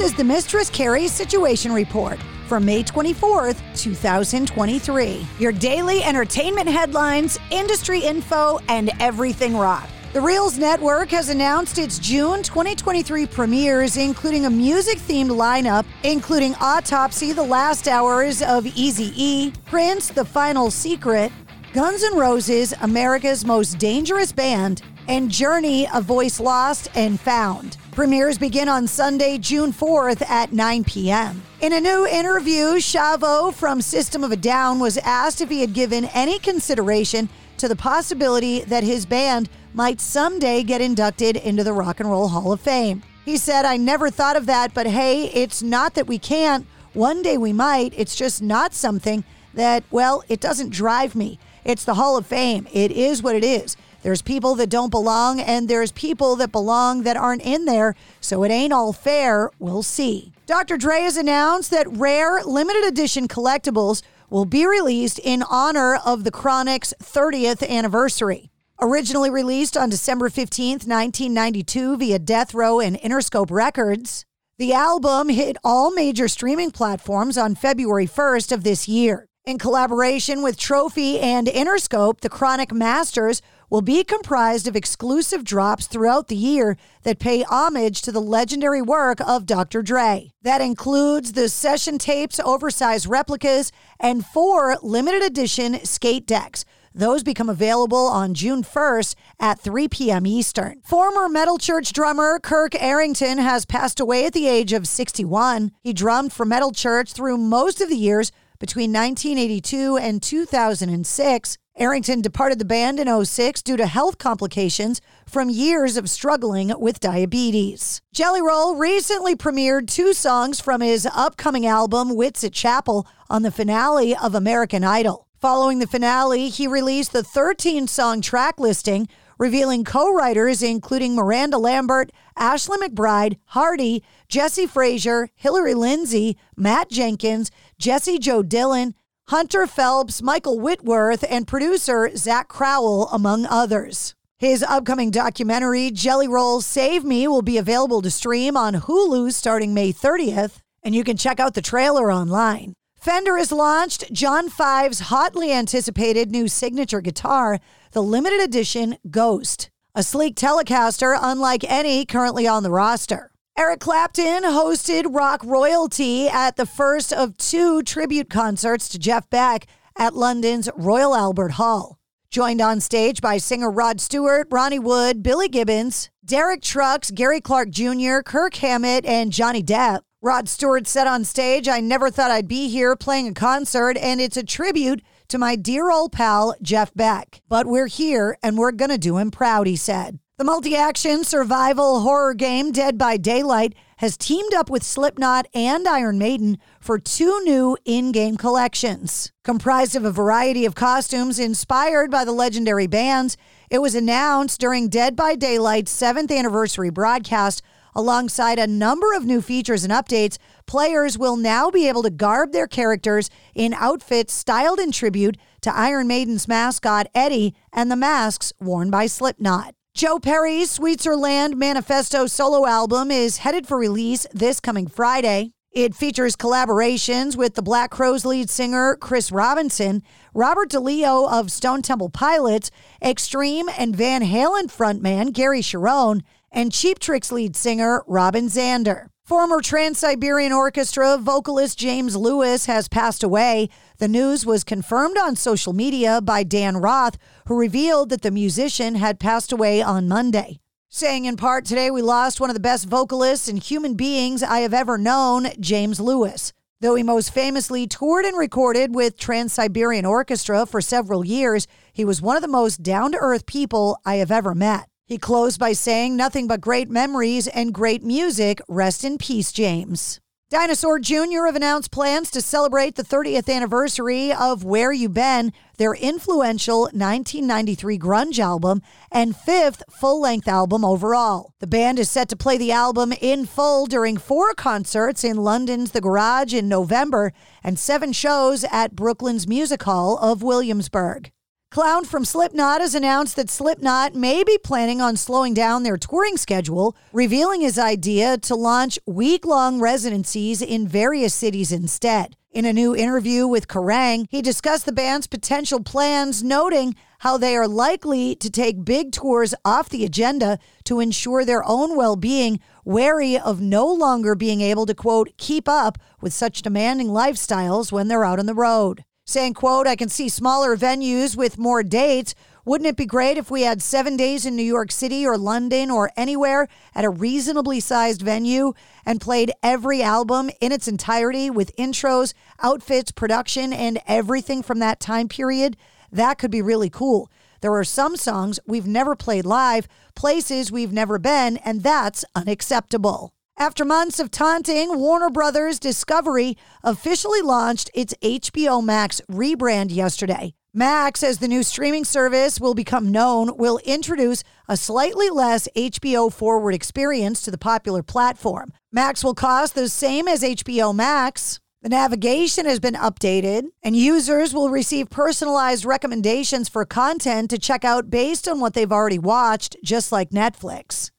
This is the Mistress Carrie Situation Report for May 24th, 2023. Your daily entertainment headlines, industry info, and everything rock. The Reelz Network has announced its June 2023 premieres, including a music themed lineup, including Autopsy, The Last Hours of Easy E, Prince, The Final Secret, Guns N' Roses, America's Most Dangerous Band, and Journey, A Voice Lost and Found. Premieres begin on Sunday, June 4th at 9 p.m. In a new interview, Shavo from System of a Down was asked if he had given any consideration to the possibility that his band might someday get inducted into the Rock and Roll Hall of Fame. He said, I never thought of that, but hey, it's not that we can't. One day we might. It's just not something that, well, it doesn't drive me. It's the Hall of Fame. It is what it is. There's people that don't belong, and there's people that belong that aren't in there, so it ain't all fair. We'll see. Dr. Dre has announced that rare limited edition collectibles will be released in honor of the Chronic's 30th anniversary. Originally released on December 15, 1992, via Death Row and Interscope Records, the album hit all major streaming platforms on February 1st of this year. In collaboration with Trophy and Interscope, the Chronic Masters will be comprised of exclusive drops throughout the year that pay homage to the legendary work of Dr. Dre. That includes the session tapes, oversized replicas, and four limited edition skate decks. Those become available on June 1st at 3 p.m. Eastern. Former Metal Church drummer Kirk Arrington has passed away at the age of 61. He drummed for Metal Church through most of the years between 1982 and 2006. Arrington departed the band in 06 due to health complications from years of struggling with diabetes. Jelly Roll recently premiered two songs from his upcoming album, Whitsitt Chapel, on the finale of American Idol. Following the finale, he released the 13 song track listing, revealing co writers including Miranda Lambert, Ashley McBryde, Hardy, Jesse Frasure, Hillary Lindsey, Matt Jenkins, Jessi Jo Dillon, Hunter Phelps, Michael Whitworth, and producer Zach Crowell, among others. His upcoming documentary, Jelly Rolls Save Me, will be available to stream on Hulu starting May 30th, and you can check out the trailer online. Fender has launched John Five's hotly anticipated new signature guitar, the limited edition Ghost, a sleek Telecaster unlike any currently on the roster. Eric Clapton hosted rock royalty at the first of two tribute concerts to Jeff Beck at London's Royal Albert Hall. Joined on stage by singer Rod Stewart, Ronnie Wood, Billy Gibbons, Derek Trucks, Gary Clark Jr., Kirk Hammett, and Johnny Depp. Rod Stewart said on stage, I never thought I'd be here playing a concert, and it's a tribute to my dear old pal, Jeff Beck. But we're here, and we're going to do him proud, he said. The multi action survival horror game Dead by Daylight has teamed up with Slipknot and Iron Maiden for two new in game collections. Comprised of a variety of costumes inspired by the legendary bands, it was announced during Dead by Daylight's seventh anniversary broadcast Alongside a number of new features and updates, players will now be able to garb their characters in outfits styled in tribute to Iron Maiden's mascot Eddie and the masks worn by Slipknot. Joe Perry's Sweetzerland Manifesto solo album is headed for release this coming Friday. It features collaborations with the Black Crowes lead singer Chris Robinson, Robert DeLeo of Stone Temple Pilots, Extreme and Van Halen frontman Gary Cherone, and Cheap Trick's lead singer, Robin Zander. Former Trans Siberian Orchestra vocalist James Lewis has passed away. The news was confirmed on social media by Dan Roth, who revealed that the musician had passed away on Monday. Saying in part, today we lost one of the best vocalists and human beings I have ever known, James Lewis. Though he most famously toured and recorded with Trans Siberian Orchestra for several years, he was one of the most down to earth people I have ever met. He closed by saying, Nothing but great memories and great music. Rest in peace, James. Dinosaur Jr. have announced plans to celebrate the 30th anniversary of Where You Been, their influential 1993 grunge album and fifth full length album overall. The band is set to play the album in full during four concerts in London's The Garage in November and seven shows at Brooklyn's Music Hall of Williamsburg. Clown from Slipknot has announced that Slipknot may be planning on slowing down their touring schedule, revealing his idea to launch week long residencies in various cities instead. In a new interview with Kerrang, he discussed the band's potential plans, noting how they are likely to take big tours off the agenda to ensure their own well being, wary of no longer being able to, quote, keep up with such demanding lifestyles when they're out on the road saying, quote, I can see smaller venues with more dates. Wouldn't it be great if we had seven days in New York City or London or anywhere at a reasonably sized venue and played every album in its entirety with intros, outfits, production, and everything from that time period? That could be really cool. There are some songs we've never played live, places we've never been, and that's unacceptable. After months of taunting, Warner Brothers Discovery officially launched its HBO Max rebrand yesterday. Max, as the new streaming service will become known, will introduce a slightly less HBO forward experience to the popular platform. Max will cost the same as HBO Max. The navigation has been updated, and users will receive personalized recommendations for content to check out based on what they've already watched, just like Netflix.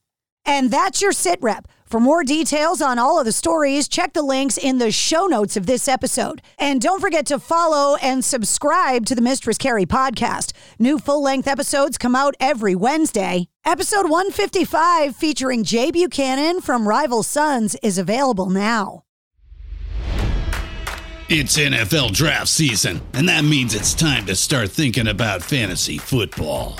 And that's your sit rep. For more details on all of the stories, check the links in the show notes of this episode. And don't forget to follow and subscribe to the Mistress Carrie podcast. New full length episodes come out every Wednesday. Episode 155, featuring Jay Buchanan from Rival Sons, is available now. It's NFL draft season, and that means it's time to start thinking about fantasy football.